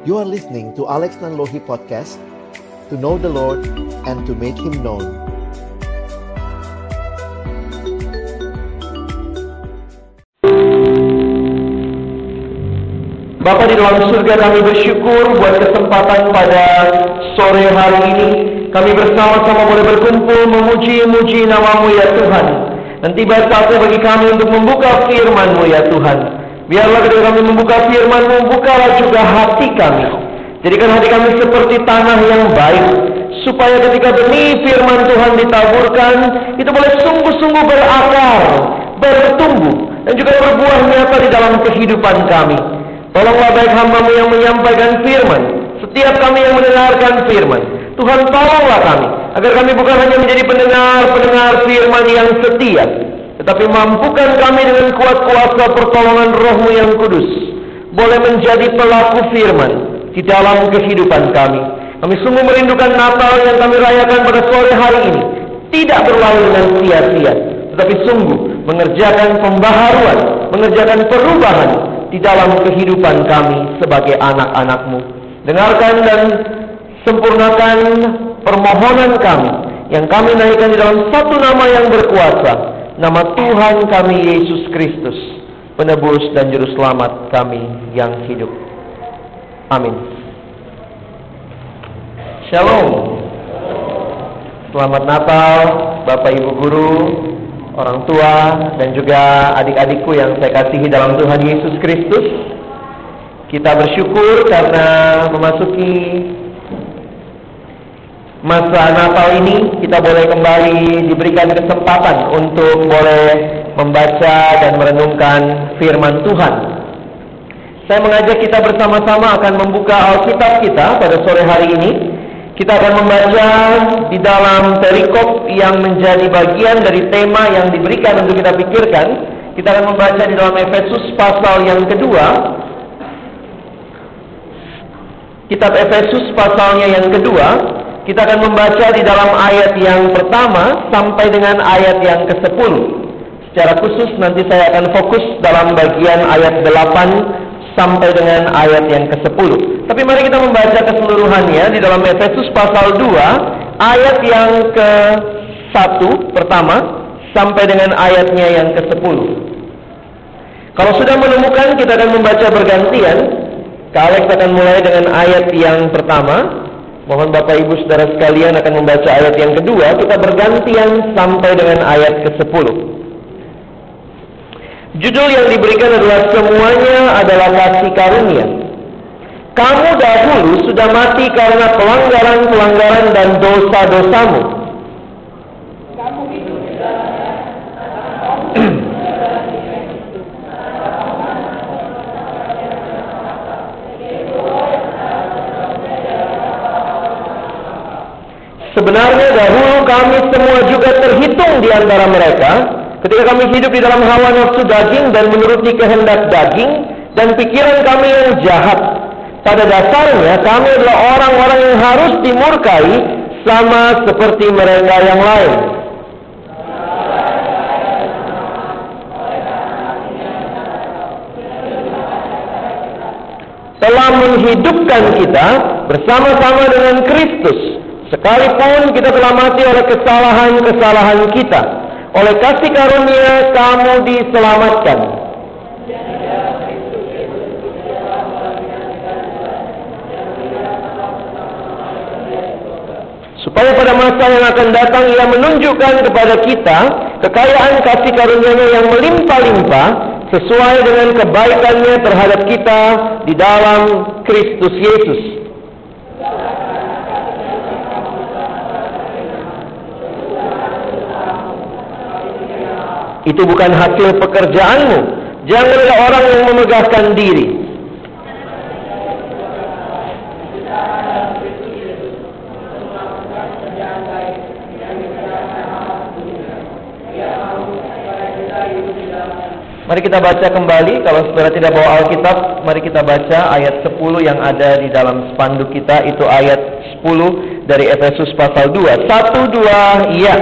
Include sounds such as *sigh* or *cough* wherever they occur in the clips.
You are listening to Alex Nanlohi Podcast To know the Lord and to make Him known. Bapak di dalam surga kami bersyukur buat kesempatan pada sore hari ini. Kami bersama-sama boleh berkumpul memuji-muji namamu ya Tuhan. Dan tiba saatnya bagi kami untuk membuka firman-Mu ya Tuhan Biarlah ketika kami membuka firman-Mu, bukalah juga hati kami. Jadikan hati kami seperti tanah yang baik Supaya ketika benih firman Tuhan ditaburkan Itu boleh sungguh-sungguh berakar, bertumbuh Dan juga berbuah nyata di dalam kehidupan kami. Tolonglah baik hambamu yang menyampaikan firman Setiap kami yang mendengarkan firman. Tuhan tolonglah kami Agar kami bukan hanya menjadi pendengar-pendengar firman yang setia Tetapi mampukan kami dengan kuat kuasa pertolongan rohmu yang kudus Boleh menjadi pelaku firman Di dalam kehidupan kami Kami sungguh merindukan Natal yang kami rayakan pada sore hari ini Tidak berlalu dengan sia-sia Tetapi sungguh mengerjakan pembaharuan Mengerjakan perubahan di dalam kehidupan kami sebagai anak-anakmu. Dengarkan dan sempurnakan permohonan kami yang kami naikkan di dalam satu nama yang berkuasa, nama Tuhan kami Yesus Kristus, penebus dan juru selamat kami yang hidup. Amin. Shalom. Selamat Natal, Bapak Ibu guru, orang tua dan juga adik-adikku yang saya kasihi dalam Tuhan Yesus Kristus. Kita bersyukur karena memasuki masa Natal ini kita boleh kembali diberikan kesempatan untuk boleh membaca dan merenungkan firman Tuhan. Saya mengajak kita bersama-sama akan membuka Alkitab kita pada sore hari ini kita akan membaca di dalam perikop yang menjadi bagian dari tema yang diberikan untuk kita pikirkan. Kita akan membaca di dalam Efesus pasal yang kedua. Kitab Efesus pasalnya yang kedua. Kita akan membaca di dalam ayat yang pertama sampai dengan ayat yang ke-10. Secara khusus nanti saya akan fokus dalam bagian ayat 8 sampai dengan ayat yang ke-10. Tapi mari kita membaca keseluruhannya di dalam Efesus pasal 2 ayat yang ke-1 pertama sampai dengan ayatnya yang ke-10. Kalau sudah menemukan kita akan membaca bergantian. Kak Alex akan mulai dengan ayat yang pertama. Mohon Bapak Ibu Saudara sekalian akan membaca ayat yang kedua. Kita bergantian sampai dengan ayat ke-10. Judul yang diberikan adalah semuanya adalah kasih karunia. Kamu dahulu sudah mati karena pelanggaran-pelanggaran dan dosa-dosamu. Sebenarnya dahulu kami semua juga terhitung di antara mereka Ketika kami hidup di dalam hawa nafsu daging dan menuruti kehendak daging dan pikiran kami yang jahat. Pada dasarnya kami adalah orang-orang yang harus dimurkai sama seperti mereka yang lain. Telah menghidupkan kita bersama-sama dengan Kristus. Sekalipun kita telah mati oleh kesalahan-kesalahan kita. Oleh kasih karunia kamu diselamatkan. Supaya pada masa yang akan datang ia menunjukkan kepada kita kekayaan kasih karunia-Nya yang melimpah-limpah sesuai dengan kebaikannya terhadap kita di dalam Kristus Yesus. Itu bukan hasil pekerjaanmu. Janganlah orang yang memegahkan diri. Mari kita baca kembali Kalau saudara tidak bawa Alkitab Mari kita baca ayat 10 yang ada di dalam spanduk kita Itu ayat 10 dari Efesus pasal 2 Satu, dua, iya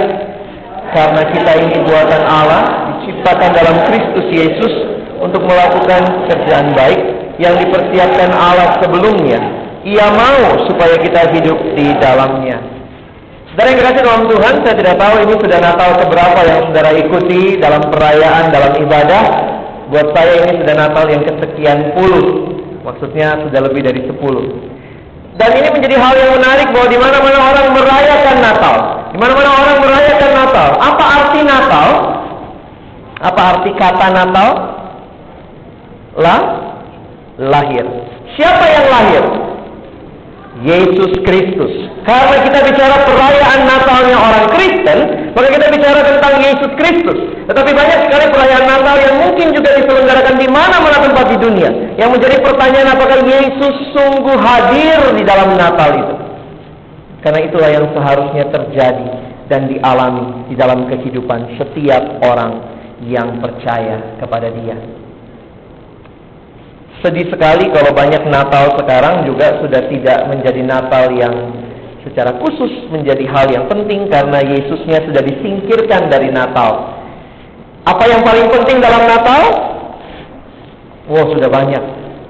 karena kita ini buatan Allah, diciptakan dalam Kristus Yesus untuk melakukan kerjaan baik yang dipersiapkan Allah sebelumnya. Ia mau supaya kita hidup di dalamnya. Saudara yang dikasih dalam Tuhan, saya tidak tahu ini sudah Natal keberapa yang saudara ikuti dalam perayaan, dalam ibadah. Buat saya ini sudah Natal yang kesekian puluh. Maksudnya sudah lebih dari sepuluh. Dan ini menjadi hal yang menarik bahwa di mana-mana orang merayakan Natal. Di mana-mana orang merayakan Natal. Apa arti Natal? Apa arti kata Natal? Lah, lahir. Siapa yang lahir? Yesus Kristus. Karena kita bicara perayaan Natalnya orang Kristen, maka kita bicara tentang Yesus Kristus. Tetapi banyak sekali perayaan Natal yang mungkin juga diselenggarakan di mana-mana tempat di dunia. Yang menjadi pertanyaan apakah Yesus sungguh hadir di dalam Natal itu? Karena itulah yang seharusnya terjadi dan dialami di dalam kehidupan setiap orang yang percaya kepada Dia. Sedih sekali kalau banyak Natal sekarang juga sudah tidak menjadi Natal yang secara khusus menjadi hal yang penting karena Yesusnya sudah disingkirkan dari Natal. Apa yang paling penting dalam Natal? Wow, sudah banyak.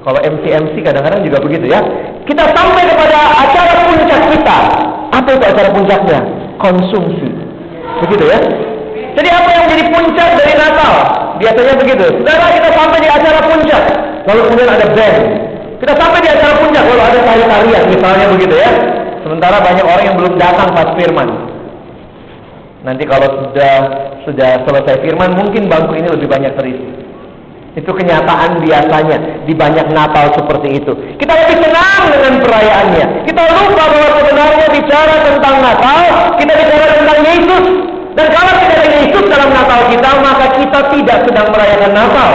Kalau MC-MC kadang-kadang juga begitu ya. Kita sampai kepada acara puncak kita. Apa itu acara puncaknya? Konsumsi. Begitu ya. Jadi apa yang menjadi puncak dari Natal? Biasanya begitu. Saudara kita sampai di acara puncak. Lalu kemudian ada band. Kita sampai di acara puncak lalu ada tari-tarian misalnya begitu ya. Sementara banyak orang yang belum datang pas firman. Nanti kalau sudah sudah selesai firman mungkin bangku ini lebih banyak terisi. Itu kenyataan biasanya di banyak Natal seperti itu. Kita lebih senang dengan perayaannya. Kita lupa bahwa sebenarnya bicara tentang Natal, kita bicara tentang Yesus. Dan kalau tidak ada Yesus dalam Natal kita, maka kita tidak sedang merayakan Natal.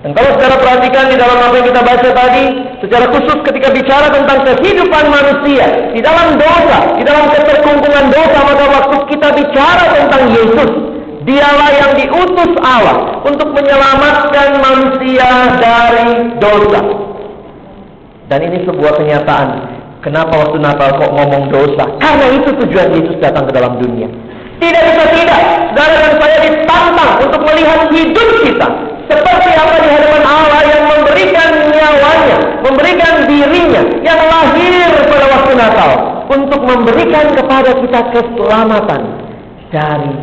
Dan kalau saudara perhatikan di dalam apa yang kita baca tadi, secara khusus ketika bicara tentang kehidupan manusia, di dalam dosa, di dalam keterkungkungan dosa, maka waktu kita bicara tentang Yesus, dialah yang diutus Allah untuk menyelamatkan manusia dari dosa. Dan ini sebuah kenyataan. Kenapa waktu Natal kok ngomong dosa? Karena itu tujuan Yesus datang ke dalam dunia. Tidak bisa tidak. Saudara dan saya ditantang untuk melihat hidup kita seperti apa di hadapan Allah yang memberikan nyawanya, memberikan dirinya yang lahir pada waktu Natal untuk memberikan kepada kita keselamatan dari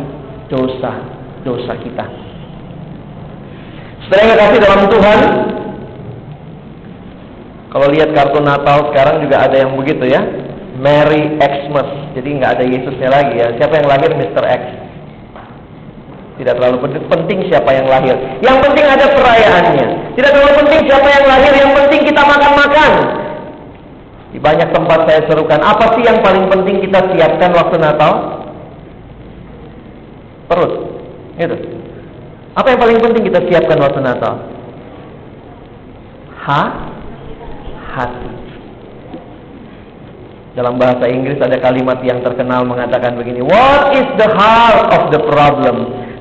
dosa-dosa kita. Yang kasih dalam Tuhan, kalau lihat kartu Natal sekarang juga ada yang begitu ya, Merry Xmas. Jadi nggak ada Yesusnya lagi ya. Siapa yang lahir Mr. X? Tidak terlalu penting siapa yang lahir. Yang penting ada perayaannya. Tidak terlalu penting siapa yang lahir. Yang penting kita makan-makan. Di banyak tempat saya serukan. Apa sih yang paling penting kita siapkan waktu Natal? Perut. Gitu. Apa yang paling penting kita siapkan waktu Natal? Ha? Hati. Dalam bahasa Inggris ada kalimat yang terkenal mengatakan begini, What is the heart of the problem?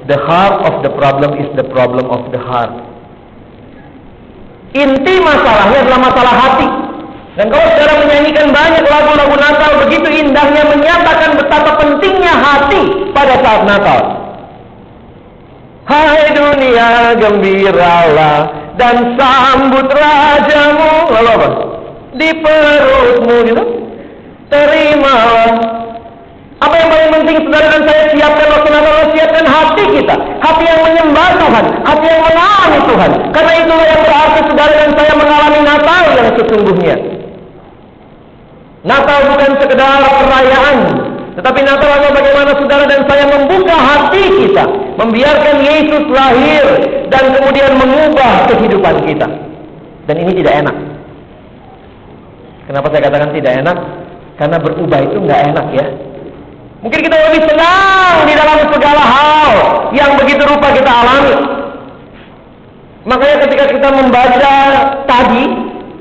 The heart of the problem is the problem of the heart. Inti masalahnya adalah masalah hati. Dan kalau sekarang menyanyikan banyak lagu-lagu Natal begitu indahnya menyatakan betapa pentingnya hati pada saat Natal. Hai dunia gembiralah dan sambut rajamu. Lalu apa? Di perutmu gitu. Terimalah apa yang paling penting saudara dan saya siapkan waktu Natal siapkan hati kita. Hati yang menyembah Tuhan. Hati yang mengalami Tuhan. Karena itulah yang berarti saudara dan saya mengalami Natal yang sesungguhnya. Natal bukan sekedar perayaan. Tetapi adalah bagaimana saudara dan saya membuka hati kita. Membiarkan Yesus lahir. Dan kemudian mengubah kehidupan kita. Dan ini tidak enak. Kenapa saya katakan tidak enak? Karena berubah itu nggak enak ya. Mungkin kita lebih senang di dalam segala hal yang begitu rupa kita alami. Makanya ketika kita membaca tadi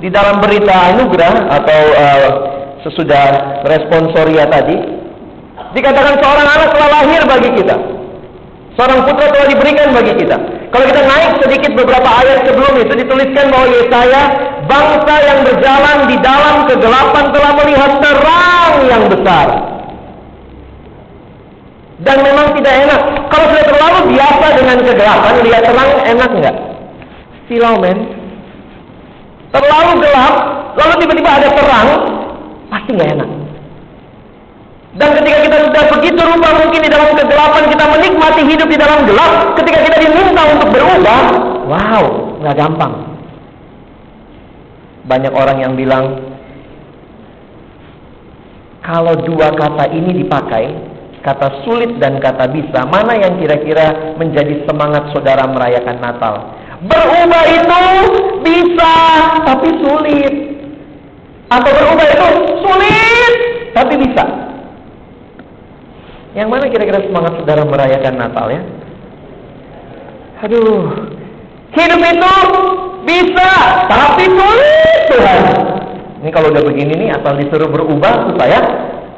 di dalam berita anugerah atau uh, sesudah responsoria tadi, dikatakan seorang anak telah lahir bagi kita. Seorang putra telah diberikan bagi kita. Kalau kita naik sedikit beberapa ayat sebelum itu dituliskan bahwa Yesaya bangsa yang berjalan di dalam kegelapan telah melihat terang yang besar. Dan memang tidak enak. Kalau sudah terlalu biasa dengan kegelapan, lihat terang enak nggak? Silau men. Terlalu gelap, lalu tiba-tiba ada terang, pasti nggak enak. Dan ketika kita sudah begitu rupa mungkin di dalam kegelapan kita menikmati hidup di dalam gelap, ketika kita diminta untuk berubah, wow, nggak gampang. Banyak orang yang bilang, kalau dua kata ini dipakai, kata sulit dan kata bisa, mana yang kira-kira menjadi semangat saudara merayakan Natal? Berubah itu bisa, tapi sulit. Atau berubah itu sulit, tapi bisa. Yang mana kira-kira semangat saudara merayakan Natal ya? Aduh, hidup itu bisa, tapi sulit Tuhan. Ini kalau udah begini nih, asal disuruh berubah supaya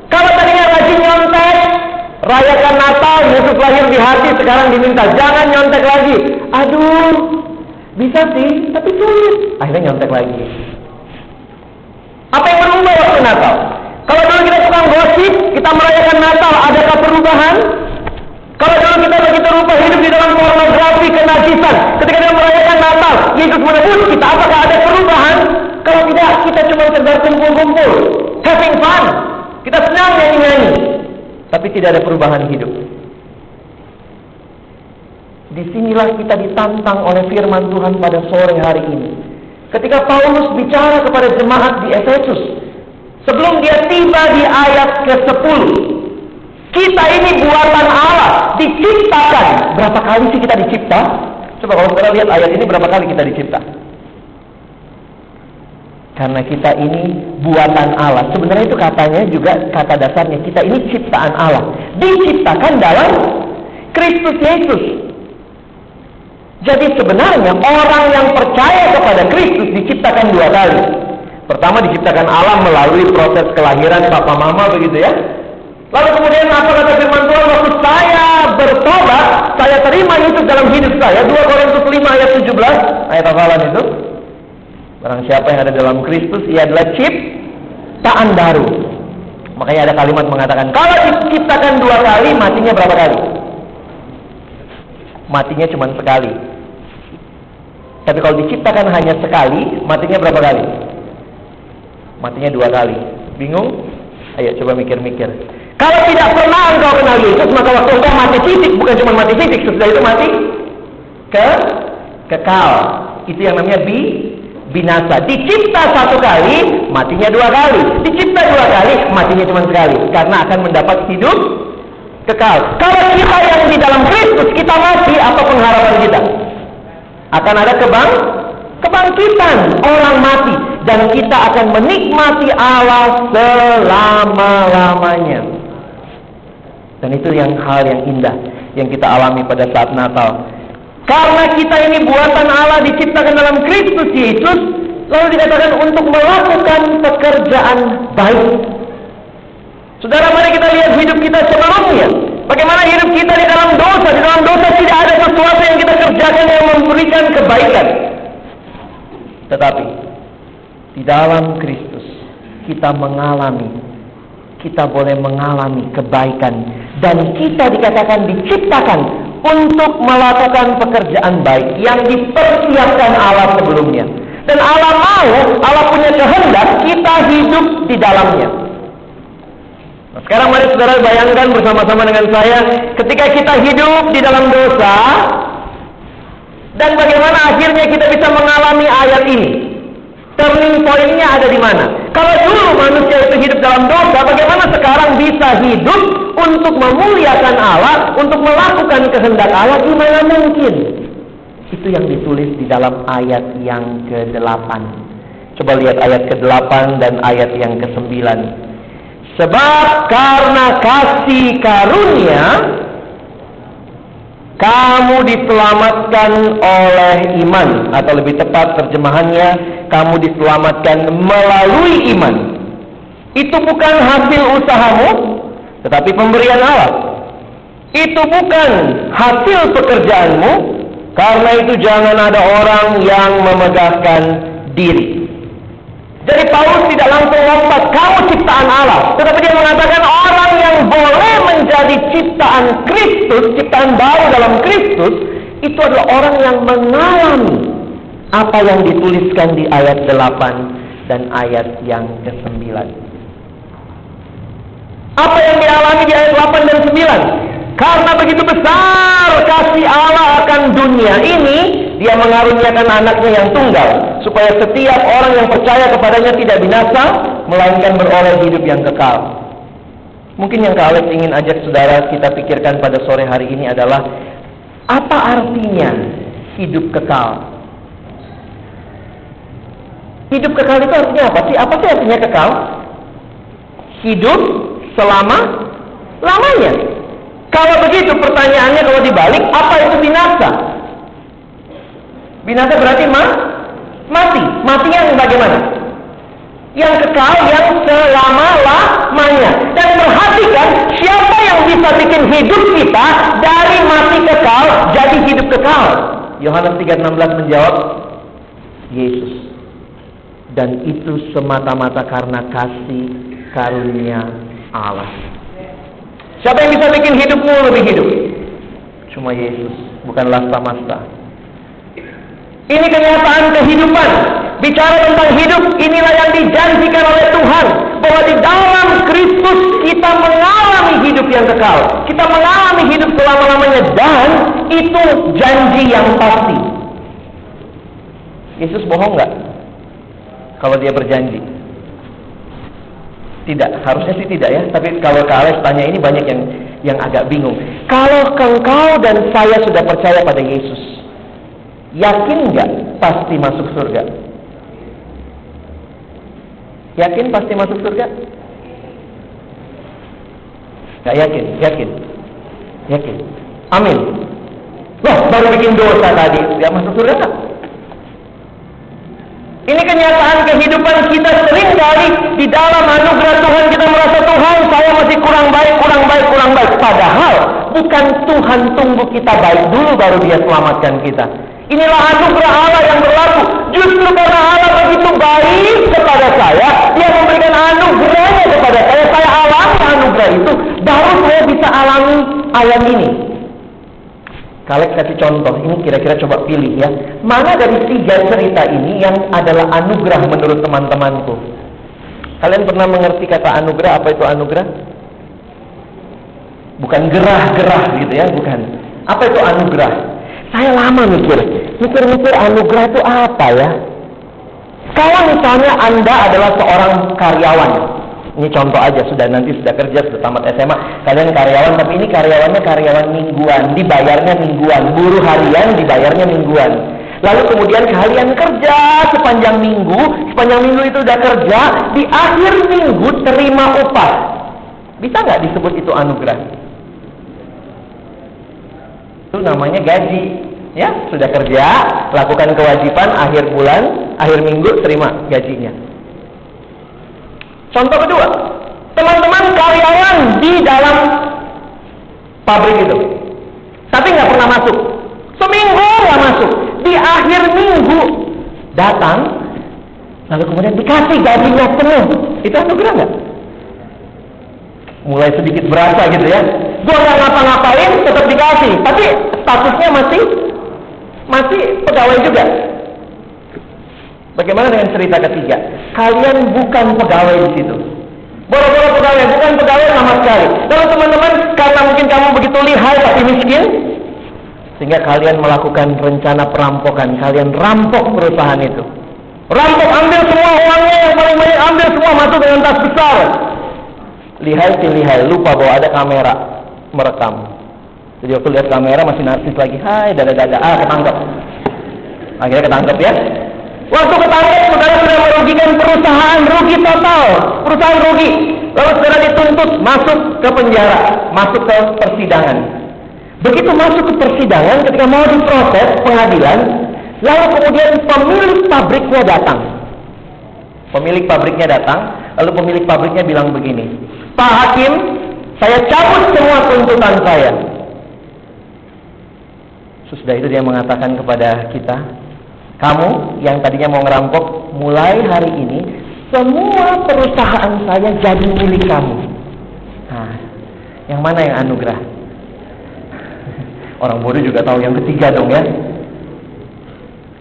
kalau tadinya rajin nyontek, rayakan Natal, Yesus lahir di hati, sekarang diminta jangan nyontek lagi. Aduh, bisa sih, tapi sulit. Akhirnya nyontek lagi. Apa yang berubah waktu Natal? Kalau dulu kita tukang gosip, kita merayakan Natal, adakah perubahan? Kalau dulu kita begitu rupa hidup di dalam pornografi kenajisan, ketika kita merayakan Natal, Yesus menebus kita, apakah ada perubahan? Kalau tidak, kita cuma sekedar kumpul-kumpul, having fun. Kita senang nyanyi-nyanyi, tapi tidak ada perubahan hidup. Di sinilah kita ditantang oleh firman Tuhan pada sore hari ini. Ketika Paulus bicara kepada jemaat di Efesus, sebelum dia tiba di ayat ke-10, kita ini buatan Allah, diciptakan. Berapa kali sih kita dicipta? Coba kalau kita lihat ayat ini berapa kali kita dicipta? Karena kita ini buatan Allah. Sebenarnya itu katanya juga kata dasarnya kita ini ciptaan Allah. Diciptakan dalam Kristus Yesus. Jadi sebenarnya orang yang percaya kepada Kristus diciptakan dua kali. Pertama diciptakan Allah melalui proses kelahiran papa mama begitu ya. Lalu kemudian apa kata firman Tuhan waktu saya bertobat, saya terima Yesus dalam hidup saya. 2 Korintus 5 ayat 17, ayat hafalan itu. Barang siapa yang ada dalam Kristus, ia adalah ciptaan baru. Makanya ada kalimat mengatakan, kalau diciptakan dua kali, matinya berapa kali? Matinya cuma sekali. Tapi kalau diciptakan hanya sekali, matinya berapa kali? Matinya dua kali. Bingung? Ayo coba mikir-mikir. Kalau tidak pernah engkau kenal Yesus, maka waktu engkau mati fisik, bukan cuma mati fisik, sesudah itu mati ke kekal. Itu yang namanya bi binasa. Dicipta satu kali, matinya dua kali. Dicipta dua kali, matinya cuma sekali. Karena akan mendapat hidup kekal. Kalau kita yang di dalam Kristus, kita mati, apa pengharapan kita? Akan ada kebang kebangkitan orang mati dan kita akan menikmati Allah selama-lamanya. Dan itu yang hal yang indah yang kita alami pada saat Natal. Karena kita ini buatan Allah diciptakan dalam Kristus Yesus, lalu dikatakan untuk melakukan pekerjaan baik. Saudara, mari kita lihat hidup kita sebelumnya. Bagaimana hidup kita di dalam dosa? Di dalam dosa tidak ada sesuatu yang kita kerjakan yang memberikan kebaikan. Tetapi di dalam Kristus kita mengalami kita boleh mengalami kebaikan dan kita dikatakan diciptakan untuk melakukan pekerjaan baik yang dipersiapkan Allah sebelumnya. Dan Allah mau, Allah punya kehendak kita hidup di dalamnya. Nah, sekarang mari saudara bayangkan bersama-sama dengan saya ketika kita hidup di dalam dosa dan bagaimana akhirnya kita bisa mengalami ayat ini. Turning pointnya ada di mana? Kalau dulu manusia itu hidup dalam dosa, bagaimana sekarang bisa hidup untuk memuliakan Allah, untuk melakukan kehendak Allah? Gimana mungkin? Itu yang ditulis di dalam ayat yang ke-8. Coba lihat ayat ke-8 dan ayat yang ke-9. Sebab karena kasih karunia kamu diselamatkan oleh iman atau lebih tepat terjemahannya kamu diselamatkan melalui iman. Itu bukan hasil usahamu tetapi pemberian Allah. Itu bukan hasil pekerjaanmu karena itu jangan ada orang yang memegahkan diri. Jadi Paulus tidak langsung lompat, kamu ciptaan Allah. Tetapi dia mengatakan orang yang boleh menjadi ciptaan Kristus, ciptaan baru dalam Kristus, itu adalah orang yang mengalami apa yang dituliskan di ayat 8 dan ayat yang ke-9. Apa yang dialami di ayat 8 dan 9? Karena begitu besar kasih Allah akan dunia ini, dia mengaruniakan anaknya yang tunggal, supaya setiap orang yang percaya kepadanya tidak binasa, melainkan beroleh hidup yang kekal. Mungkin yang Alex ingin ajak saudara kita pikirkan pada sore hari ini adalah apa artinya hidup kekal? Hidup kekal itu artinya apa sih? Apa sih artinya kekal? Hidup selama lamanya. Kalau begitu pertanyaannya kalau dibalik, apa itu binasa? Binasa berarti ma mati. Mati yang bagaimana? Yang kekal, yang selama-lamanya. Dan perhatikan, siapa yang bisa bikin hidup kita dari mati kekal jadi hidup kekal? Yohanes 3:16 menjawab, Yesus dan itu semata-mata karena kasih karunia Allah. Siapa yang bisa bikin hidupmu lebih hidup? Cuma Yesus, bukan lasta masta. Ini kenyataan kehidupan. Bicara tentang hidup, inilah yang dijanjikan oleh Tuhan. Bahwa di dalam Kristus kita mengalami hidup yang kekal. Kita mengalami hidup selama-lamanya. Dan itu janji yang pasti. Yesus bohong nggak? kalau dia berjanji. Tidak, harusnya sih tidak ya. Tapi kalau Kak tanya ini banyak yang yang agak bingung. Kalau engkau dan saya sudah percaya pada Yesus, yakin nggak pasti masuk surga? Yakin pasti masuk surga? Gak yakin, yakin, yakin. Amin. Loh, baru bikin dosa tadi, dia masuk surga nggak? Ini kenyataan kehidupan kita sering kali di dalam anugerah Tuhan kita merasa Tuhan saya masih kurang baik, kurang baik, kurang baik. Padahal bukan Tuhan tunggu kita baik dulu baru dia selamatkan kita. Inilah anugerah Allah yang berlaku. Justru karena Allah begitu baik kepada saya, dia memberikan anugerahnya kepada saya. Saya alami anugerah itu, baru saya bisa alami ayam ini. Kalian kasih contoh, ini kira-kira coba pilih ya. Mana dari tiga cerita ini yang adalah anugerah menurut teman-temanku? Kalian pernah mengerti kata anugerah? Apa itu anugerah? Bukan gerah-gerah gitu ya, bukan. Apa itu anugerah? Saya lama mikir, mikir-mikir anugerah itu apa ya? Kalau misalnya Anda adalah seorang karyawan, ini contoh aja, sudah nanti sudah kerja, sudah tamat SMA, kalian karyawan, tapi ini karyawannya karyawan mingguan, dibayarnya mingguan, buruh harian dibayarnya mingguan. Lalu kemudian kalian kerja sepanjang minggu, sepanjang minggu itu udah kerja, di akhir minggu terima upah. Bisa nggak disebut itu anugerah? Itu namanya gaji. Ya, sudah kerja, lakukan kewajiban akhir bulan, akhir minggu terima gajinya. Contoh kedua, teman-teman karyawan di dalam pabrik itu, tapi nggak pernah masuk. Seminggu nggak masuk. Di akhir minggu datang, lalu kemudian dikasih gajinya penuh. Itu anugerah nggak? Mulai sedikit berasa gitu ya. Gua nggak ngapa-ngapain, tetap dikasih. Tapi statusnya masih masih pegawai juga. Bagaimana dengan cerita ketiga? Kalian bukan pegawai di situ. Boro-boro pegawai, bukan pegawai sama sekali. Lalu teman-teman, karena mungkin kamu begitu lihai tapi miskin, sehingga kalian melakukan rencana perampokan. Kalian rampok perusahaan itu. Rampok, ambil semua uangnya yang paling banyak, ambil semua, masuk dengan tas besar. Lihai si lihai, lupa bahwa ada kamera merekam. Jadi waktu lihat kamera masih narsis lagi, hai dada-dada, ah ketangkep. Akhirnya ketangkep ya. Waktu ketangkep saudara sudah merugikan perusahaan, rugi total, perusahaan rugi. Lalu saudara dituntut masuk ke penjara, masuk ke persidangan. Begitu masuk ke persidangan, ketika mau diproses pengadilan, lalu kemudian pemilik pabriknya datang. Pemilik pabriknya datang, lalu pemilik pabriknya bilang begini, Pak Hakim, saya cabut semua tuntutan saya. Sesudah itu dia mengatakan kepada kita, kamu yang tadinya mau ngerampok, mulai hari ini semua perusahaan saya jadi milik kamu. Nah, yang mana yang anugerah? Orang bodoh juga tahu yang ketiga dong ya.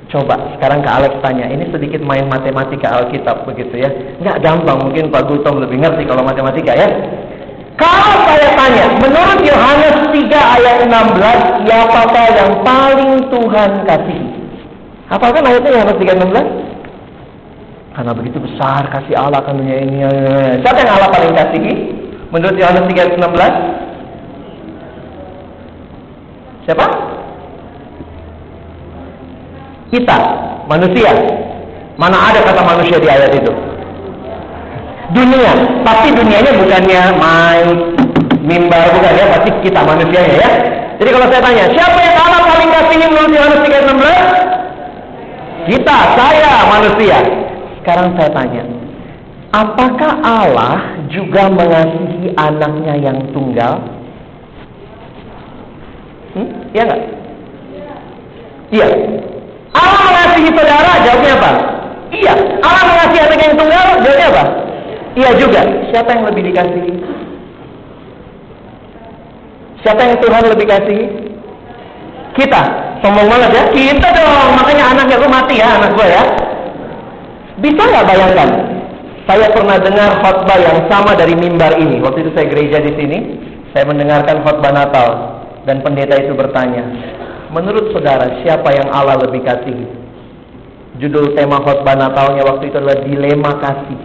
Coba sekarang ke Alex tanya, ini sedikit main matematika Alkitab begitu ya. Nggak gampang, mungkin Pak Gultom lebih ngerti kalau matematika ya. Kalau saya tanya, menurut Yohanes 3 ayat 16, siapakah yang paling Tuhan kasih? Apakah ayatnya 3 ayat 16? Karena begitu besar kasih Allah akan dunia ini. Siapa yang Allah paling kasihi? Menurut Yohanes 3 ayat 16? Siapa? Kita, manusia. Mana ada kata manusia di ayat itu? Dunia, pasti dunianya bukannya main mimbar bukan ya, pasti kita manusianya ya. Jadi kalau saya tanya, siapa yang Allah paling kasihi menurut Yohanes 3:16? Kita, saya manusia. Sekarang saya tanya, apakah Allah juga mengasihi anaknya yang tunggal? Hmm? Iya nggak? Iya. Allah mengasihi saudara, jawabnya apa? Iya. Allah mengasihi anak yang tunggal, jawabnya apa? Iya juga. Siapa yang lebih dikasihi? Siapa yang Tuhan lebih kasih? Kita. Sombong banget ya. Kita dong. Makanya anaknya gue mati ya, anak gue ya. Bisa nggak bayangkan? Saya pernah dengar khotbah yang sama dari mimbar ini. Waktu itu saya gereja di sini. Saya mendengarkan khotbah Natal. Dan pendeta itu bertanya, Menurut saudara, siapa yang Allah lebih kasih? Judul tema khotbah Natalnya waktu itu adalah dilema kasih.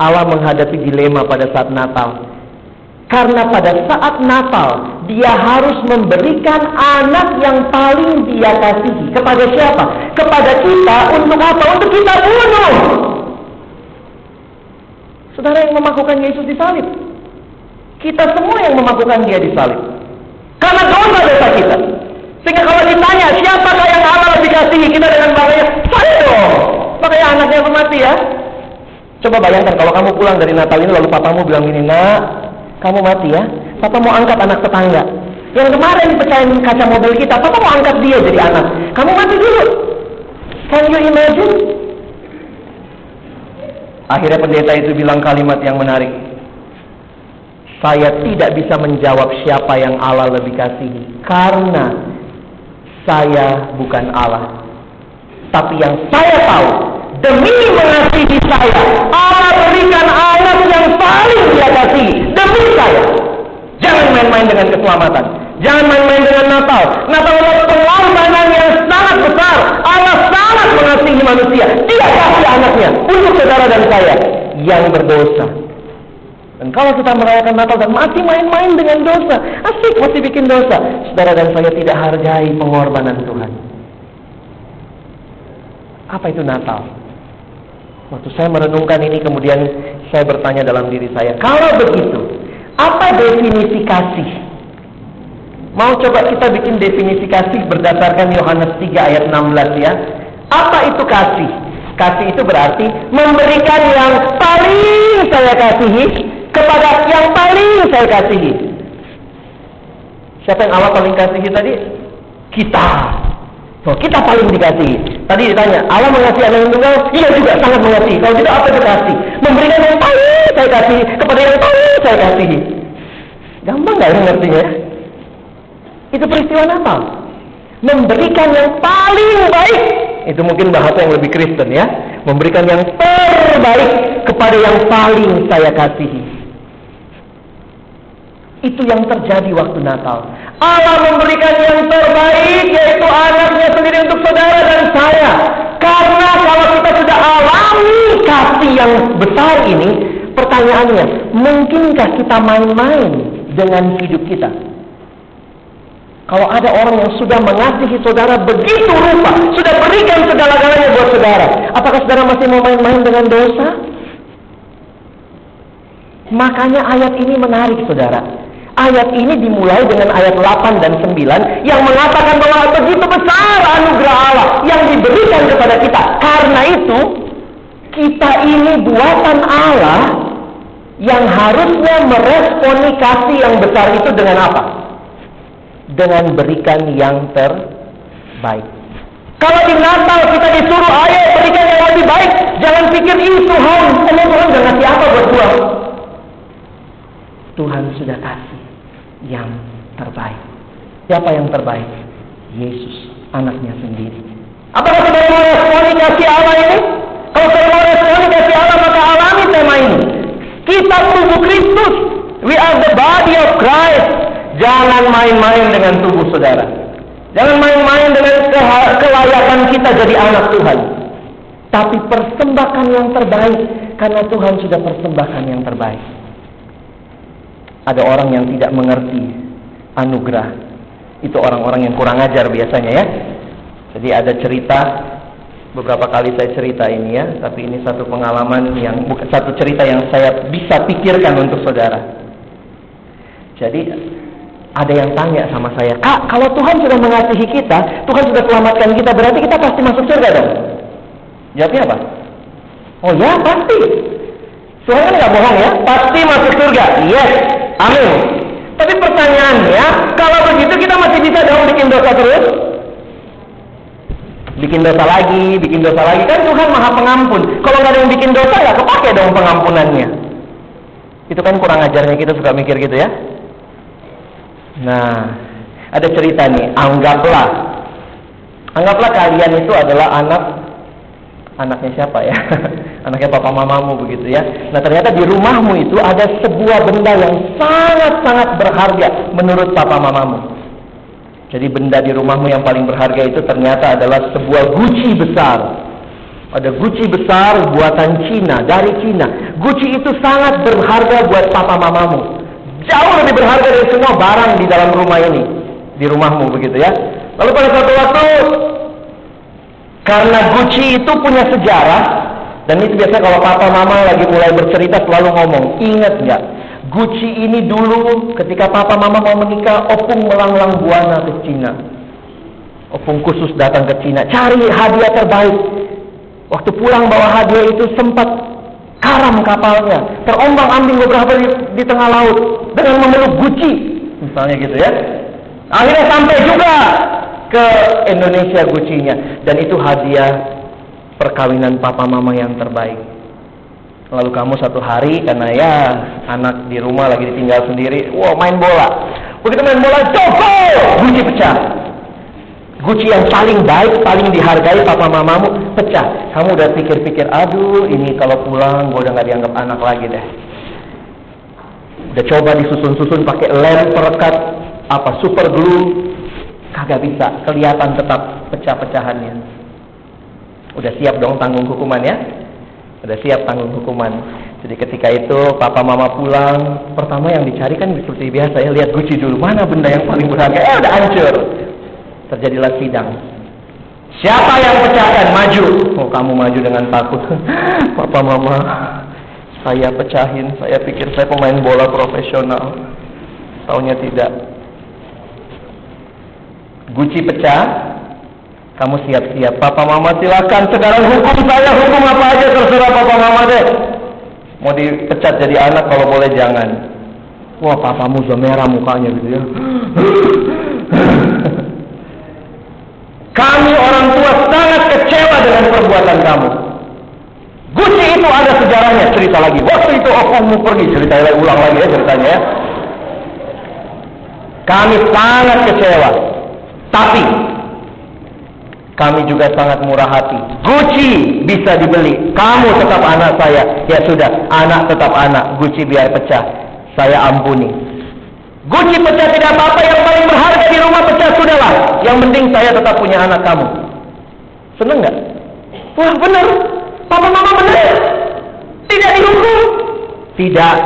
Allah menghadapi dilema pada saat Natal. Karena pada saat Natal, dia harus memberikan anak yang paling dia kasihi. Kepada siapa? Kepada kita. Untuk apa? Untuk kita bunuh. Saudara yang memakukan Yesus disalib. Kita semua yang memakukan dia disalib. Karena dosa dosa kita. Sehingga kalau ditanya siapakah yang Allah lebih kasihi kita dengan bapaknya, saya dong. Makanya anaknya mati ya. Coba bayangkan kalau kamu pulang dari Natal ini lalu papamu bilang gini, nak, kamu mati ya. Papa mau angkat anak tetangga. Yang kemarin pecahin kaca mobil kita, papa mau angkat dia jadi anak. Kamu mati dulu. Can you imagine? Akhirnya pendeta itu bilang kalimat yang menarik. Saya tidak bisa menjawab siapa yang Allah lebih kasihi karena saya bukan Allah. Tapi yang saya tahu, demi mengasihi saya, Allah berikan anak yang paling dia kasihi demi saya. Jangan main-main dengan keselamatan. Jangan main-main dengan Natal. Natal adalah pengorbanan yang sangat besar. Allah sangat mengasihi manusia. Dia kasih anaknya untuk saudara dan saya yang berdosa. Dan kalau kita merayakan Natal dan masih main-main dengan dosa, asik masih bikin dosa, saudara dan saya tidak hargai pengorbanan Tuhan. Apa itu Natal? Waktu saya merenungkan ini kemudian saya bertanya dalam diri saya, kalau begitu, apa definisi kasih? Mau coba kita bikin definisi kasih berdasarkan Yohanes 3 ayat 16 ya. Apa itu kasih? Kasih itu berarti memberikan yang paling saya kasihi kepada yang paling saya kasihi. Siapa yang Allah paling kasihi tadi? Kita. Oh, kita paling dikasihi. Tadi ditanya, Allah mengasihi anak yang tunggal? Iya juga sangat mengasihi. Kalau tidak apa itu kasih? Memberikan yang paling saya kasih kepada yang paling saya kasihi. Gampang nggak ya ngertinya? Itu peristiwa Natal. Memberikan yang paling baik. Itu mungkin bahasa yang lebih Kristen ya. Memberikan yang terbaik kepada yang paling saya kasihi. Itu yang terjadi waktu Natal. Allah memberikan yang terbaik yaitu anaknya sendiri untuk saudara dan saya. Karena kalau kita sudah alami kasih yang besar ini, pertanyaannya, mungkinkah kita main-main dengan hidup kita? Kalau ada orang yang sudah mengasihi saudara begitu rupa, sudah berikan segala-galanya buat saudara, apakah saudara masih mau main-main dengan dosa? Makanya ayat ini menarik saudara. Ayat ini dimulai dengan ayat 8 dan 9 yang mengatakan bahwa begitu besar anugerah Allah yang diberikan kepada kita. Karena itu, kita ini buatan Allah yang harusnya meresponi kasih yang besar itu dengan apa? Dengan berikan yang terbaik. Kalau di Natal kita disuruh ayo berikan yang lebih baik, jangan pikir ini Tuhan, emang Tuhan ngasih apa buat? Tuhan sudah kasih yang terbaik. Siapa yang terbaik? Yesus, anaknya sendiri. Apakah saudara mau responi kasih Allah ini? Kalau saya mau responi kasih Allah, maka alami tema ini. Kita tubuh Kristus. We are the body of Christ. Jangan main-main dengan tubuh saudara. Jangan main-main dengan kelayakan kita jadi anak Tuhan. Tapi persembahkan yang terbaik. Karena Tuhan sudah persembahkan yang terbaik. Ada orang yang tidak mengerti anugerah. Itu orang-orang yang kurang ajar biasanya ya. Jadi ada cerita beberapa kali saya cerita ini ya, tapi ini satu pengalaman yang bukan satu cerita yang saya bisa pikirkan untuk saudara. Jadi ada yang tanya sama saya, Kak, kalau Tuhan sudah mengasihi kita, Tuhan sudah selamatkan kita, berarti kita pasti masuk surga dong? Jawabnya apa? Oh ya, pasti. Tuhan kan nggak bohong ya, pasti masuk surga. Yes, amin. Tapi pertanyaannya, kalau begitu kita masih bisa dong bikin dosa terus? bikin dosa lagi, bikin dosa lagi. Kan Tuhan maha pengampun. Kalau nggak ada yang bikin dosa, ya kepake dong pengampunannya. Itu kan kurang ajarnya kita suka mikir gitu ya. Nah, ada cerita nih, anggaplah. Anggaplah kalian itu adalah anak anaknya siapa ya? *laughs* anaknya papa mamamu begitu ya. Nah, ternyata di rumahmu itu ada sebuah benda yang sangat-sangat berharga menurut papa mamamu. Jadi benda di rumahmu yang paling berharga itu ternyata adalah sebuah guci besar. Ada guci besar buatan Cina, dari Cina. Guci itu sangat berharga buat papa mamamu. Jauh lebih berharga dari semua barang di dalam rumah ini. Di rumahmu begitu ya. Lalu pada suatu waktu, karena Guci itu punya sejarah, dan itu biasa kalau papa mama lagi mulai bercerita selalu ngomong, ingat nggak? Gucci ini dulu ketika papa mama mau menikah, opung melanglang buana ke Cina. Opung khusus datang ke Cina, cari hadiah terbaik. Waktu pulang bawa hadiah itu sempat karam kapalnya, terombang ambing beberapa di, di tengah laut dengan memeluk Gucci, misalnya gitu ya. Akhirnya sampai juga ke Indonesia Gucci-nya dan itu hadiah perkawinan papa mama yang terbaik. Lalu kamu satu hari karena ya anak di rumah lagi ditinggal sendiri, wow main bola. Begitu main bola, joko, guci pecah. Guci yang paling baik, paling dihargai papa mamamu pecah. Kamu udah pikir-pikir, aduh ini kalau pulang gue udah nggak dianggap anak lagi deh. Udah coba disusun-susun pakai lem perekat apa super glue, kagak bisa, kelihatan tetap pecah-pecahannya. Udah siap dong tanggung hukuman ya? Sudah siap tanggung hukuman. Jadi ketika itu papa mama pulang, pertama yang dicari kan seperti biasa ya, lihat Gucci dulu, mana benda yang paling berharga? Eh udah hancur. Terjadilah sidang. Siapa yang pecahkan? Maju. Oh kamu maju dengan takut. *laughs* papa mama, saya pecahin. Saya pikir saya pemain bola profesional. Taunya tidak. Gucci pecah, kamu siap-siap. Papa mama silakan. Sekarang hukum saya, hukum apa aja terserah papa mama deh. Mau dipecat jadi anak kalau boleh jangan. Wah papamu sudah merah mukanya gitu ya. *laughs* Kami orang tua sangat kecewa dengan perbuatan kamu. Guci itu ada sejarahnya, cerita lagi. Waktu itu opungmu pergi, cerita lagi, ulang lagi ya ceritanya ya. Kami sangat kecewa. Tapi kami juga sangat murah hati. Gucci bisa dibeli. Kamu tetap anak saya. Ya sudah, anak tetap anak. Gucci biar pecah. Saya ampuni. Gucci pecah tidak apa-apa. Yang paling berharga di rumah pecah sudahlah. Yang penting saya tetap punya anak kamu. Seneng nggak? Wah benar. Papa mama benar. Tidak dihukum. Tidak.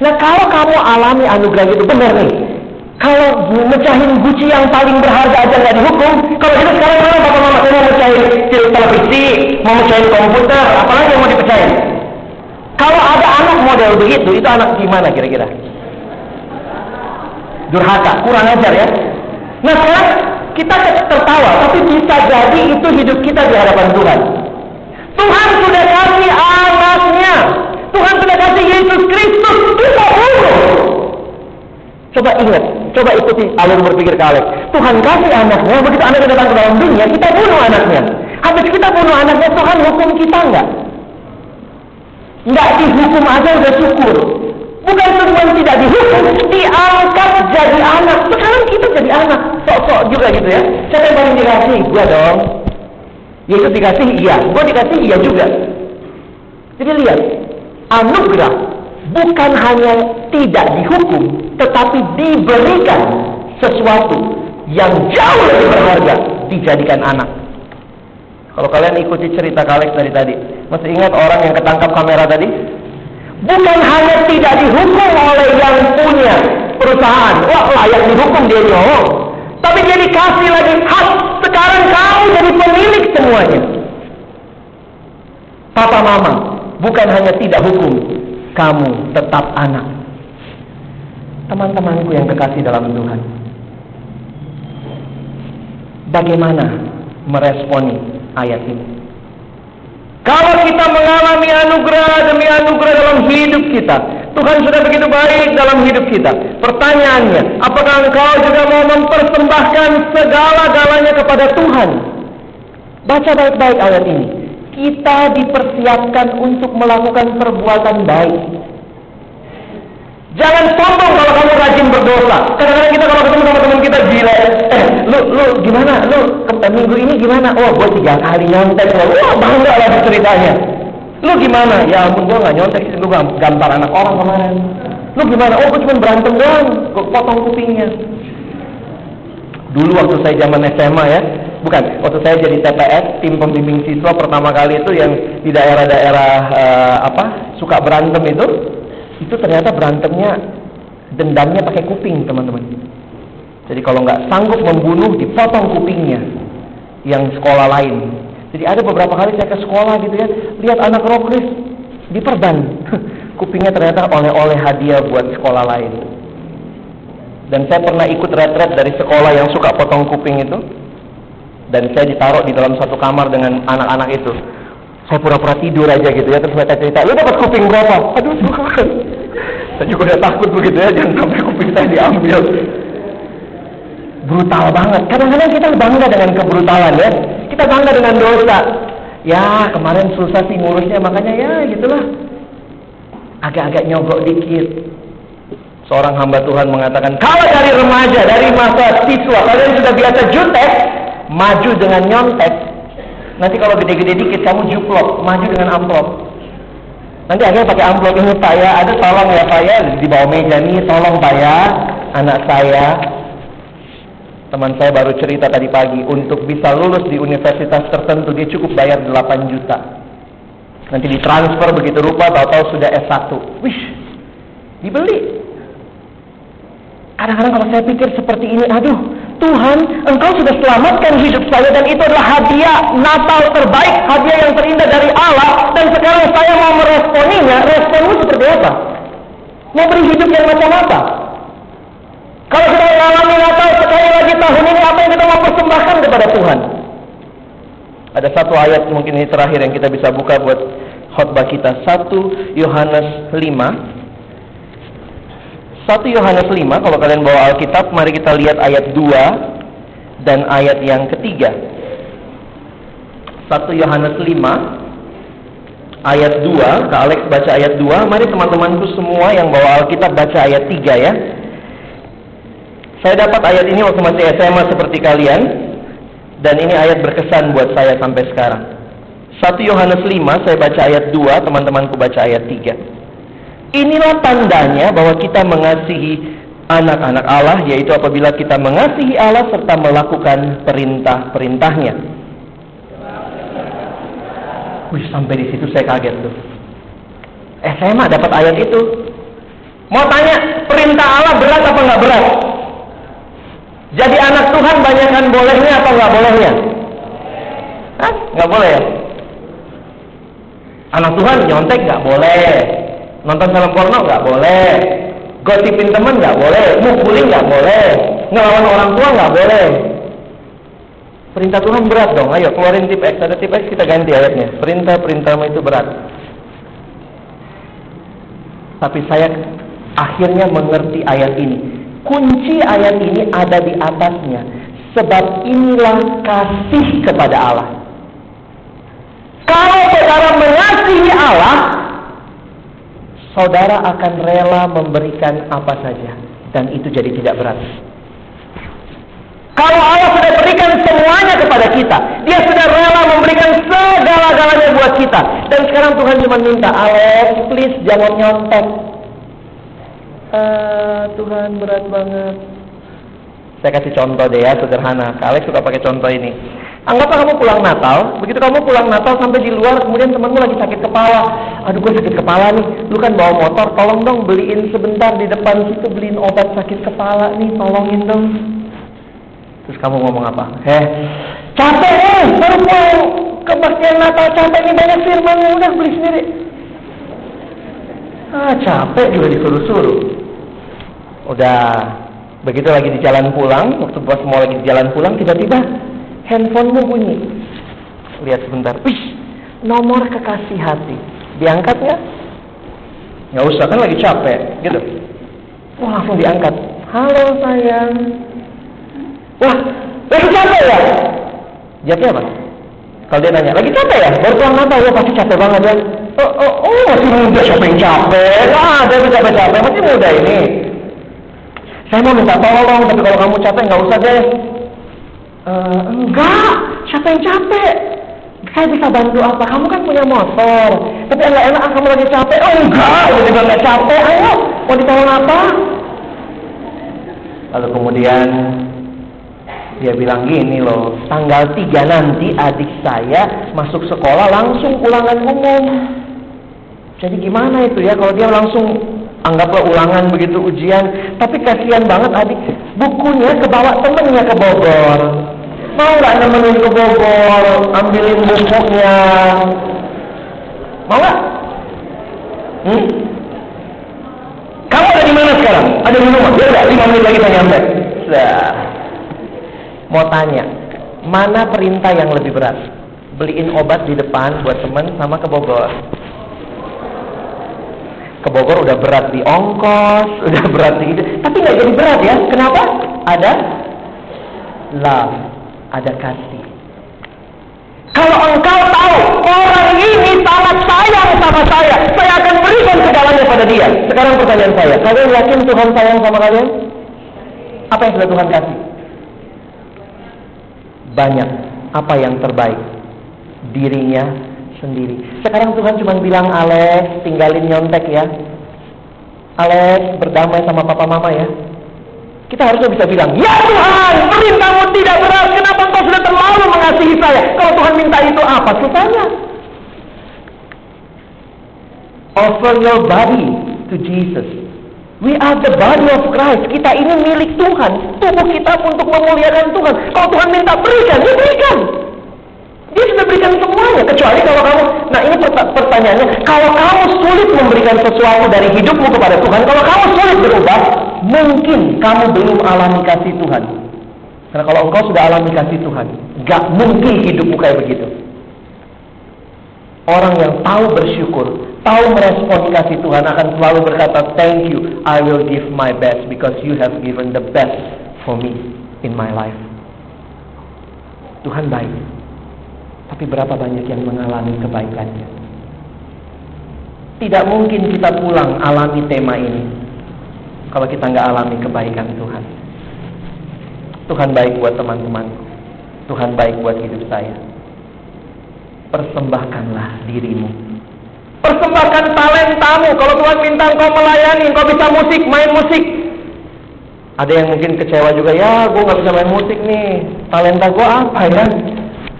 Nah kalau kamu alami anugerah itu benar nih. Kalau mecahin guci yang paling berharga aja nggak dihukum, kalau gitu sekarang mana bapak mama saya mau mecahin televisi, mau mecahin komputer, apalagi yang mau dipecahin? Kalau ada anak model begitu, itu anak gimana kira-kira? Durhaka, kurang ajar ya. Nah sekarang kita tertawa, tapi bisa jadi itu hidup kita di hadapan Tuhan. Tuhan sudah kasih anaknya, Tuhan sudah kasih Yesus Kristus, kita bunuh. Coba ingat, coba ikuti alur berpikir kalian. Tuhan kasih anaknya, begitu anaknya datang ke dalam dunia, kita bunuh anaknya. Habis kita bunuh anaknya, Tuhan hukum kita enggak? Enggak dihukum aja udah syukur. Bukan cuma tidak dihukum, diangkat jadi anak. Sekarang kita jadi anak, sok-sok juga gitu ya. Siapa yang dikasih? Gua dong. Yesus dikasih iya, gue dikasih iya juga. Jadi lihat, anugerah bukan hanya tidak dihukum, tetapi diberikan sesuatu yang jauh lebih berharga dijadikan anak. Kalau kalian ikuti cerita Kalex dari tadi, masih ingat orang yang ketangkap kamera tadi? Bukan hanya tidak dihukum oleh yang punya perusahaan, wah layak dihukum dia nyolong. Tapi dia dikasih lagi hak, sekarang kau jadi pemilik semuanya. Papa mama, bukan hanya tidak hukum, kamu tetap anak. Teman-temanku yang kekasih dalam Tuhan. Bagaimana meresponi ayat ini? Kalau kita mengalami anugerah demi anugerah dalam hidup kita, Tuhan sudah begitu baik dalam hidup kita. Pertanyaannya, apakah engkau juga mau mempersembahkan segala-galanya kepada Tuhan? Baca baik-baik ayat ini. Kita dipersiapkan untuk melakukan perbuatan baik. Jangan sombong kalau kamu rajin berdosa. Kadang-kadang kita kalau ketemu sama teman kita gila. Eh, lu, lu gimana? Lu ke minggu ini gimana? Oh, gue tiga kali nyontek. Wah, bangga lah ceritanya. Lu gimana? Ya ampun, gue gak nyontek. Lu gambar anak orang kemarin. Lu gimana? Oh, gue cuma berantem doang. Gue potong kupingnya. Dulu waktu saya zaman SMA ya, bukan, waktu saya jadi TPS, tim pembimbing siswa pertama kali itu yang di daerah-daerah uh, apa suka berantem itu, itu ternyata berantemnya dendamnya pakai kuping teman-teman. Jadi kalau nggak sanggup membunuh dipotong kupingnya yang sekolah lain. Jadi ada beberapa kali saya ke sekolah gitu ya, lihat anak rokris diperban. *laughs* Kupingnya ternyata oleh-oleh hadiah buat sekolah lain. Dan saya pernah ikut retret dari sekolah yang suka potong kuping itu. Dan saya ditaruh di dalam satu kamar dengan anak-anak itu. Saya pura-pura tidur aja gitu ya terus mereka cerita lu dapat kuping berapa? Aduh Tuhan *laughs* saya juga udah takut begitu ya jangan sampai kuping saya diambil. Brutal banget. Kadang-kadang kita bangga dengan kebrutalan ya. Kita bangga dengan dosa. Ya kemarin susah sih ngurusnya makanya ya gitulah. Agak-agak nyogok dikit. Seorang hamba Tuhan mengatakan kalau dari remaja dari masa siswa kalian sudah biasa jutek maju dengan nyontek Nanti kalau gede-gede dikit kamu juplok, maju dengan amplop. Nanti akhirnya pakai amplop ini Pak ya, ada tolong ya Pak ya di bawah meja nih, tolong Pak ya, anak saya. Teman saya baru cerita tadi pagi, untuk bisa lulus di universitas tertentu dia cukup bayar 8 juta. Nanti ditransfer begitu rupa, tahu-tahu sudah S1. Wih, dibeli. Kadang-kadang kalau saya pikir seperti ini, aduh, Tuhan, Engkau sudah selamatkan hidup saya dan itu adalah hadiah Natal terbaik, hadiah yang terindah dari Allah dan sekarang saya mau meresponinya, responmu seperti apa? Mau beri hidup yang macam apa? Kalau kita mengalami Natal sekali lagi tahun ini, apa yang kita mau persembahkan kepada Tuhan? Ada satu ayat mungkin ini terakhir yang kita bisa buka buat khotbah kita. 1 Yohanes 5 1 Yohanes 5, kalau kalian bawa Alkitab, mari kita lihat ayat 2 dan ayat yang ketiga. 1 Yohanes 5, ayat 2, Kak Alex baca ayat 2, mari teman-temanku semua yang bawa Alkitab baca ayat 3 ya. Saya dapat ayat ini waktu masih SMA seperti kalian, dan ini ayat berkesan buat saya sampai sekarang. 1 Yohanes 5, saya baca ayat 2, teman-temanku baca ayat 3. Inilah tandanya bahwa kita mengasihi anak-anak Allah, yaitu apabila kita mengasihi Allah serta melakukan perintah-perintahnya. Wih, sampai di situ saya kaget tuh. Eh, saya mah dapat ayat itu. Mau tanya, perintah Allah berat apa nggak berat? Jadi anak Tuhan banyakkan bolehnya apa nggak bolehnya? Hah? Nggak boleh ya? Anak Tuhan nyontek nggak boleh. Nonton film porno nggak boleh. Gosipin temen nggak boleh. Mukulin nggak boleh. Ngelawan orang tua nggak boleh. Perintah Tuhan berat dong. Ayo keluarin tip X. Ada tip X kita ganti ayatnya. Perintah-perintahmu itu berat. Tapi saya akhirnya mengerti ayat ini. Kunci ayat ini ada di atasnya. Sebab inilah kasih kepada Allah. Kalau saudara mengasihi Allah, saudara akan rela memberikan apa saja dan itu jadi tidak berat. Kalau Allah sudah berikan semuanya kepada kita, Dia sudah rela memberikan kita. Dan sekarang Tuhan cuma minta, Alex, please jangan nyontek. Uh, Tuhan berat banget. Saya kasih contoh deh ya, sederhana. Kak Alex suka pakai contoh ini. Anggaplah kamu pulang Natal, begitu kamu pulang Natal sampai di luar, kemudian temanmu lagi sakit kepala. Aduh, gue sakit kepala nih. Lu kan bawa motor, tolong dong beliin sebentar di depan situ beliin obat sakit kepala nih, tolongin dong. Terus kamu ngomong apa? Heh, capek nih, baru pulang kebaktian Natal capek nih banyak firman udah beli sendiri. Ah, capek juga disuruh-suruh. Udah begitu lagi di jalan pulang, waktu pas mau lagi di jalan pulang, tiba-tiba handphonemu bunyi. Lihat sebentar. Wih, nomor kekasih hati. Diangkat nggak? Nggak usah, kan lagi capek. Gitu. Wah, langsung diangkat. Halo sayang. Wah, lagi capek ya? Jawabnya apa? Kalau dia nanya, lagi capek ya? Baru pulang Natal ya pasti capek banget ya. Oh, oh, oh masih muda siapa yang capek? Ah, dia capek-capek, masih muda ini. Saya mau minta tolong, tapi kalau kamu capek nggak usah deh. Uh, enggak, siapa yang capek? Saya bisa bantu apa? Kamu kan punya motor. Tapi enggak enak kamu lagi capek. Oh enggak, jadi enggak capek. Ayo, mau ditolong apa? Lalu kemudian dia bilang gini loh, tanggal 3 nanti adik saya masuk sekolah langsung ulangan umum. Jadi gimana itu ya kalau dia langsung anggaplah ulangan begitu ujian, tapi kasihan banget adik bukunya kebawa temennya ke Bogor. Mau nggak nemenin ke Bogor, ambilin bukunya? Mau nggak? Hmm? Kamu ada di mana sekarang? Ada di rumah? Ya udah, lima menit lagi saya nyampe. Sudah. Mau tanya, mana perintah yang lebih berat? Beliin obat di depan buat temen sama ke Bogor. Ke Bogor udah berat di ongkos, *laughs* udah berat di itu. Tapi nggak jadi berat ya. Kenapa? Ada love ada kasih. Kalau engkau tahu orang ini sangat sayang sama saya, saya akan berikan segalanya pada dia. Sekarang pertanyaan saya, kalian yakin Tuhan sayang sama kalian? Apa yang sudah Tuhan kasih? Banyak. Apa yang terbaik? Dirinya sendiri. Sekarang Tuhan cuma bilang, Alex, tinggalin nyontek ya. Alex, berdamai sama papa mama ya. Kita harusnya bisa bilang, Ya Tuhan, perintahmu tidak berat. Kenapa engkau sudah terlalu mengasihi saya? Kalau Tuhan minta itu apa susahnya? Offer your body to Jesus. We are the body of Christ. Kita ini milik Tuhan. Tubuh kita untuk memuliakan Tuhan. Kalau Tuhan minta berikan, ya berikan. Dia sudah berikan semuanya. Kecuali kalau kamu, nah ini pertanyaannya, kalau kamu sulit memberikan sesuatu dari hidupmu kepada Tuhan, kalau kamu sulit berubah, mungkin kamu belum alami kasih Tuhan. Karena kalau engkau sudah alami kasih Tuhan, gak mungkin hidupmu kayak begitu. Orang yang tahu bersyukur, tahu merespon kasih Tuhan akan selalu berkata, Thank you, I will give my best because you have given the best for me in my life. Tuhan baik. Tapi berapa banyak yang mengalami kebaikannya? Tidak mungkin kita pulang alami tema ini kalau kita nggak alami kebaikan Tuhan. Tuhan baik buat teman-teman. Tuhan baik buat hidup saya. Persembahkanlah dirimu. Persembahkan talentamu. Kalau Tuhan minta engkau melayani, engkau bisa musik, main musik. Ada yang mungkin kecewa juga, ya gue nggak bisa main musik nih. Talenta gue apa ya?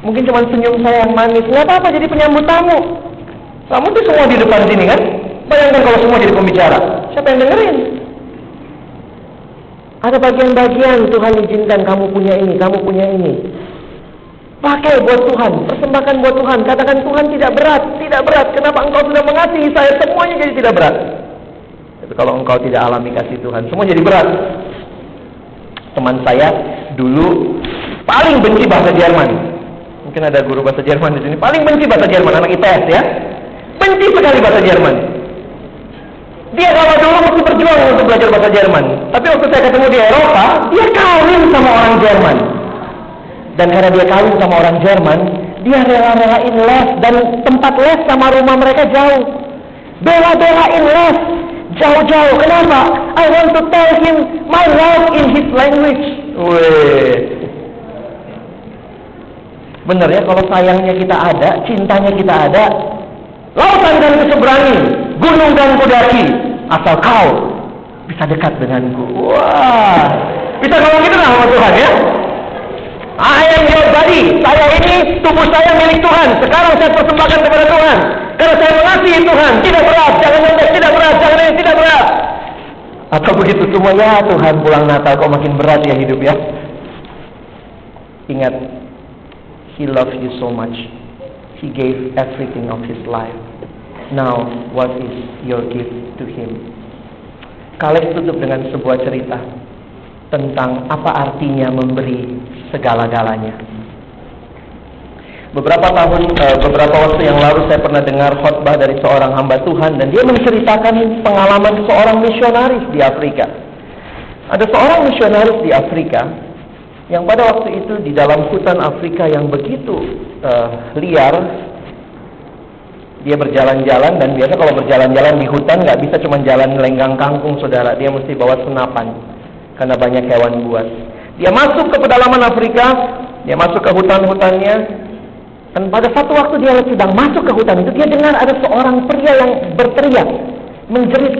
Mungkin cuma senyum saya yang manis. Nggak apa-apa jadi penyambut tamu. Kamu tuh semua di depan sini kan? Bayangkan kalau semua jadi pembicara. Siapa yang dengerin? Ada bagian-bagian Tuhan izinkan kamu punya ini, kamu punya ini. Pakai buat Tuhan, persembahkan buat Tuhan. Katakan Tuhan tidak berat, tidak berat. Kenapa engkau sudah mengasihi saya? Semuanya jadi tidak berat. Tapi kalau engkau tidak alami kasih Tuhan, semua jadi berat. Teman saya dulu paling benci bahasa Jerman. Mungkin ada guru bahasa Jerman di sini. Paling benci bahasa Jerman, anak IPS ya. Benci sekali bahasa Jerman. Dia kalau dulu mesti berjuang untuk belajar bahasa Jerman. Tapi waktu saya ketemu di Eropa, dia kawin sama orang Jerman. Dan karena dia kawin sama orang Jerman, dia rela-relain les dan tempat les sama rumah mereka jauh. Bela-belain les jauh-jauh. Kenapa? I want to tell him my love in his language. Wih, Benar ya kalau sayangnya kita ada, cintanya kita ada, Lautan dan keseberangi, gunung dan kudaki, asal kau bisa dekat denganku. Wah, bisa ngomong gitu sama Tuhan ya. I am your body. Saya ini tubuh saya milik Tuhan. Sekarang saya persembahkan kepada Tuhan. Karena saya mengasihi Tuhan. Tidak berat, jangan nembek, tidak berat, jangan ini, tidak berat. Atau begitu semua ya Tuhan pulang Natal kok makin berat ya hidup ya. Ingat, He loves you so much. He gave everything of His life. Now, what is your gift to Him? Kalian tutup dengan sebuah cerita tentang apa artinya memberi segala-galanya. Beberapa tahun, uh, beberapa waktu yang lalu saya pernah dengar khotbah dari seorang hamba Tuhan dan dia menceritakan pengalaman seorang misionaris di Afrika. Ada seorang misionaris di Afrika yang pada waktu itu di dalam hutan Afrika yang begitu uh, liar, dia berjalan-jalan dan biasa kalau berjalan-jalan di hutan nggak bisa cuma jalan lenggang kangkung saudara, dia mesti bawa senapan karena banyak hewan buas. Dia masuk ke pedalaman Afrika, dia masuk ke hutan-hutannya, dan pada satu waktu dia sedang masuk ke hutan itu, dia dengar ada seorang pria yang berteriak, menjerit.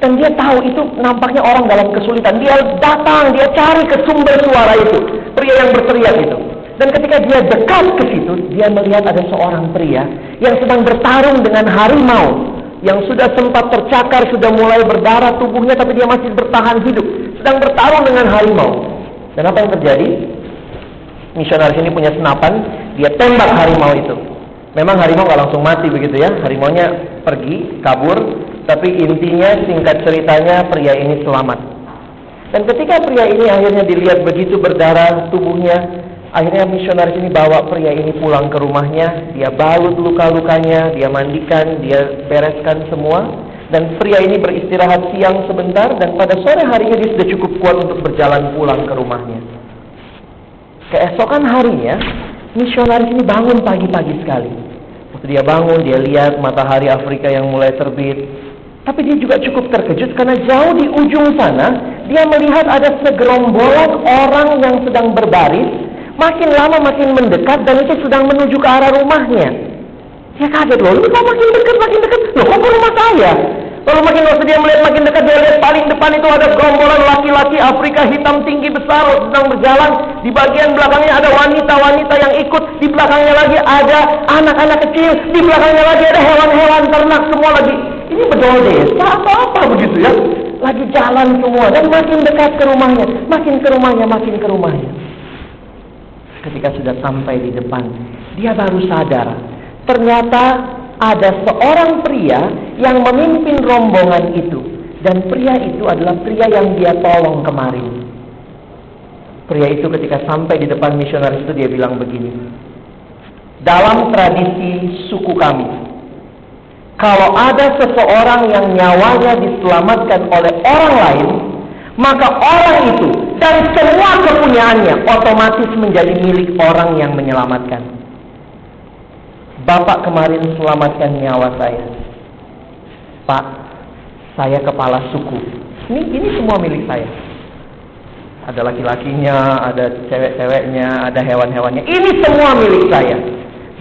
Dan dia tahu itu nampaknya orang dalam kesulitan. Dia datang, dia cari ke sumber suara itu. Pria yang berteriak itu. Dan ketika dia dekat ke situ, dia melihat ada seorang pria yang sedang bertarung dengan harimau. Yang sudah sempat tercakar, sudah mulai berdarah tubuhnya, tapi dia masih bertahan hidup. Sedang bertarung dengan harimau. Dan apa yang terjadi? Misionaris ini punya senapan, dia tembak harimau itu. Memang harimau nggak langsung mati begitu ya, harimaunya pergi, kabur, tapi intinya singkat ceritanya pria ini selamat. Dan ketika pria ini akhirnya dilihat begitu berdarah tubuhnya, akhirnya misionaris ini bawa pria ini pulang ke rumahnya, dia balut luka-lukanya, dia mandikan, dia bereskan semua, dan pria ini beristirahat siang sebentar dan pada sore harinya dia sudah cukup kuat untuk berjalan pulang ke rumahnya. Keesokan harinya, misionaris ini bangun pagi-pagi sekali. Waktu dia bangun, dia lihat matahari Afrika yang mulai terbit. Tapi dia juga cukup terkejut karena jauh di ujung sana, dia melihat ada segerombolan orang yang sedang berbaris. Makin lama makin mendekat dan itu sedang menuju ke arah rumahnya. Dia kaget loh, ini kok makin dekat, makin dekat. Loh kok ke rumah saya? Lalu makin waktu dia melihat makin dekat, dia lihat paling depan itu ada gerombolan laki-laki Afrika hitam tinggi besar sedang berjalan. Di bagian belakangnya ada wanita-wanita yang ikut. Di belakangnya lagi ada anak-anak kecil. Di belakangnya lagi ada hewan-hewan ternak semua lagi. Ini betul desa atau apa begitu ya? Lagi jalan semua dan makin dekat ke rumahnya, makin ke rumahnya, makin ke rumahnya. Ketika sudah sampai di depan, dia baru sadar. Ternyata ada seorang pria yang memimpin rombongan itu. Dan pria itu adalah pria yang dia tolong kemarin. Pria itu ketika sampai di depan misionaris itu dia bilang begini. Dalam tradisi suku kami, kalau ada seseorang yang nyawanya diselamatkan oleh orang lain, maka orang itu dan semua kepunyaannya otomatis menjadi milik orang yang menyelamatkan. Bapak kemarin selamatkan nyawa saya. Pak, saya kepala suku. Ini ini semua milik saya. Ada laki-lakinya, ada cewek-ceweknya, ada hewan-hewannya. Ini semua milik saya.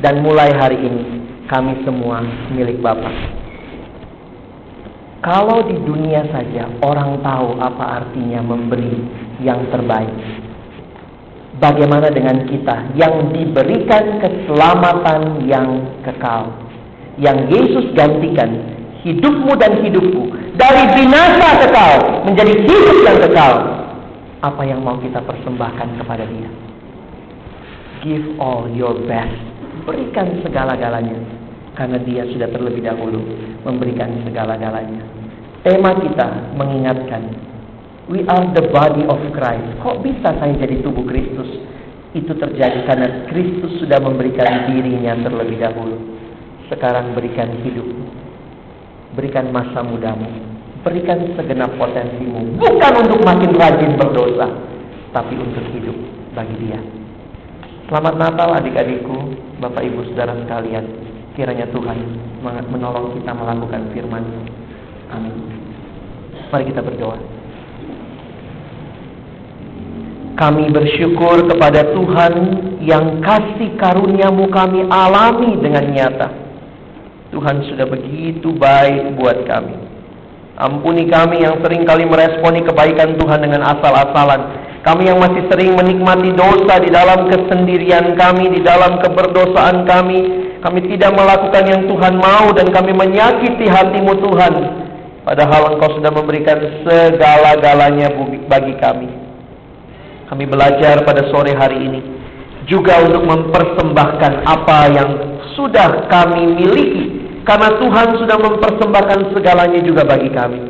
Dan mulai hari ini kami semua milik Bapak. Kalau di dunia saja orang tahu apa artinya memberi yang terbaik, Bagaimana dengan kita yang diberikan keselamatan yang kekal? Yang Yesus gantikan hidupmu dan hidupku dari binasa kekal menjadi hidup yang kekal. Apa yang mau kita persembahkan kepada dia? Give all your best. Berikan segala-galanya. Karena dia sudah terlebih dahulu memberikan segala-galanya. Tema kita mengingatkan We are the body of Christ. Kok bisa saya jadi tubuh Kristus? Itu terjadi karena Kristus sudah memberikan dirinya terlebih dahulu. Sekarang berikan hidup. Berikan masa mudamu. Berikan segenap potensimu. Bukan untuk makin rajin berdosa. Tapi untuk hidup bagi dia. Selamat Natal adik-adikku, Bapak Ibu Saudara sekalian. Kiranya Tuhan menolong kita melakukan firman. Amin. Mari kita berdoa. Kami bersyukur kepada Tuhan yang kasih karuniamu kami alami dengan nyata. Tuhan sudah begitu baik buat kami. Ampuni kami yang sering kali meresponi kebaikan Tuhan dengan asal-asalan. Kami yang masih sering menikmati dosa di dalam kesendirian kami, di dalam keberdosaan kami. Kami tidak melakukan yang Tuhan mau dan kami menyakiti hatimu Tuhan. Padahal Engkau sudah memberikan segala-galanya bagi kami. Kami belajar pada sore hari ini juga untuk mempersembahkan apa yang sudah kami miliki karena Tuhan sudah mempersembahkan segalanya juga bagi kami.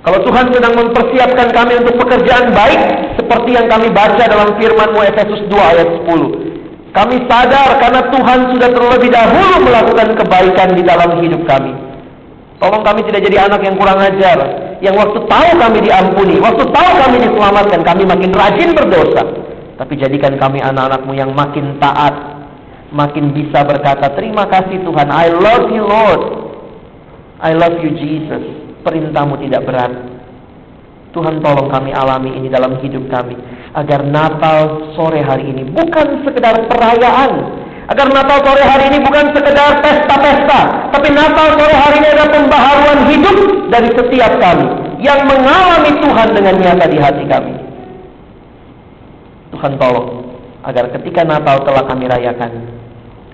Kalau Tuhan sedang mempersiapkan kami untuk pekerjaan baik seperti yang kami baca dalam firman-Mu Efesus 2 ayat 10. Kami sadar karena Tuhan sudah terlebih dahulu melakukan kebaikan di dalam hidup kami. Tolong kami tidak jadi anak yang kurang ajar. Yang waktu tahu kami diampuni, waktu tahu kami diselamatkan, kami makin rajin berdosa. Tapi jadikan kami anak-anakmu yang makin taat, makin bisa berkata terima kasih Tuhan I love you Lord I love you Jesus perintahmu tidak berat Tuhan tolong kami alami ini dalam hidup kami agar Natal sore hari ini bukan sekedar perayaan. Agar Natal sore hari ini bukan sekedar pesta-pesta tapi Natal sore hari ini adalah pembaharuan hidup dari setiap kami yang mengalami Tuhan dengan nyata di hati kami. Tuhan tolong agar ketika Natal telah kami rayakan,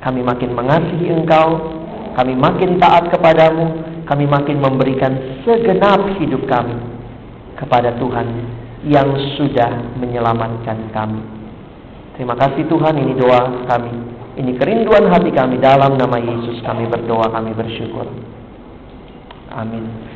kami makin mengasihi Engkau, kami makin taat kepadamu, kami makin memberikan segenap hidup kami kepada Tuhan yang sudah menyelamatkan kami. Terima kasih Tuhan, ini doa kami. Ini kerinduan hati kami dalam nama Yesus kami berdoa, kami bersyukur. Amin.